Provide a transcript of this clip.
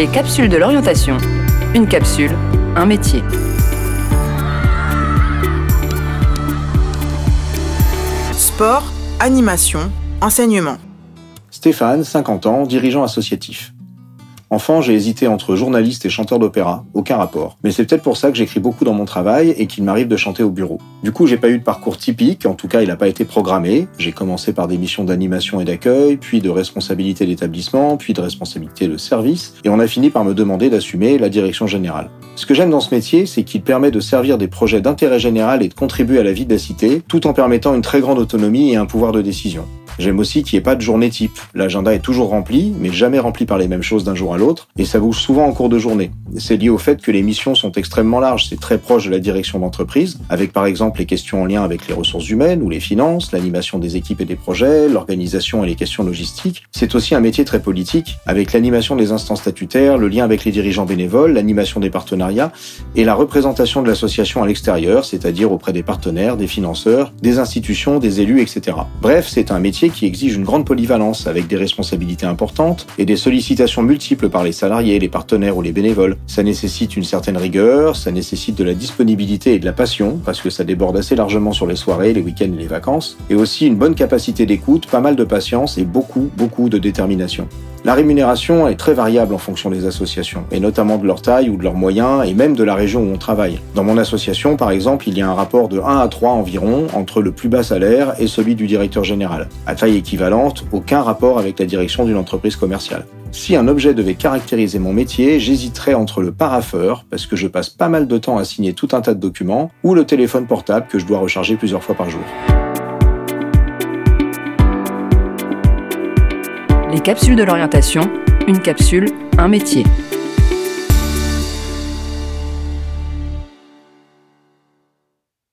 Les capsules de l'orientation. Une capsule, un métier. Sport, animation, enseignement. Stéphane, 50 ans, dirigeant associatif. Enfant, j'ai hésité entre journaliste et chanteur d'opéra, aucun rapport. Mais c'est peut-être pour ça que j'écris beaucoup dans mon travail et qu'il m'arrive de chanter au bureau. Du coup, j'ai pas eu de parcours typique, en tout cas, il n'a pas été programmé. J'ai commencé par des missions d'animation et d'accueil, puis de responsabilité d'établissement, puis de responsabilité de service, et on a fini par me demander d'assumer la direction générale. Ce que j'aime dans ce métier, c'est qu'il permet de servir des projets d'intérêt général et de contribuer à la vie de la cité, tout en permettant une très grande autonomie et un pouvoir de décision. J'aime aussi qu'il n'y ait pas de journée type. L'agenda est toujours rempli, mais jamais rempli par les mêmes choses d'un jour à l'autre, et ça bouge souvent en cours de journée. C'est lié au fait que les missions sont extrêmement larges, c'est très proche de la direction d'entreprise, avec par exemple les questions en lien avec les ressources humaines ou les finances, l'animation des équipes et des projets, l'organisation et les questions logistiques. C'est aussi un métier très politique, avec l'animation des instances statutaires, le lien avec les dirigeants bénévoles, l'animation des partenariats et la représentation de l'association à l'extérieur, c'est-à-dire auprès des partenaires, des financeurs, des institutions, des élus, etc. Bref, c'est un métier qui exige une grande polyvalence avec des responsabilités importantes et des sollicitations multiples par les salariés, les partenaires ou les bénévoles. Ça nécessite une certaine rigueur, ça nécessite de la disponibilité et de la passion parce que ça déborde assez largement sur les soirées, les week-ends et les vacances, et aussi une bonne capacité d'écoute, pas mal de patience et beaucoup, beaucoup de détermination. La rémunération est très variable en fonction des associations, et notamment de leur taille ou de leurs moyens, et même de la région où on travaille. Dans mon association, par exemple, il y a un rapport de 1 à 3 environ entre le plus bas salaire et celui du directeur général. À taille équivalente, aucun rapport avec la direction d'une entreprise commerciale. Si un objet devait caractériser mon métier, j'hésiterais entre le paraffeur, parce que je passe pas mal de temps à signer tout un tas de documents, ou le téléphone portable que je dois recharger plusieurs fois par jour. Les capsules de l'orientation. Une capsule, un métier.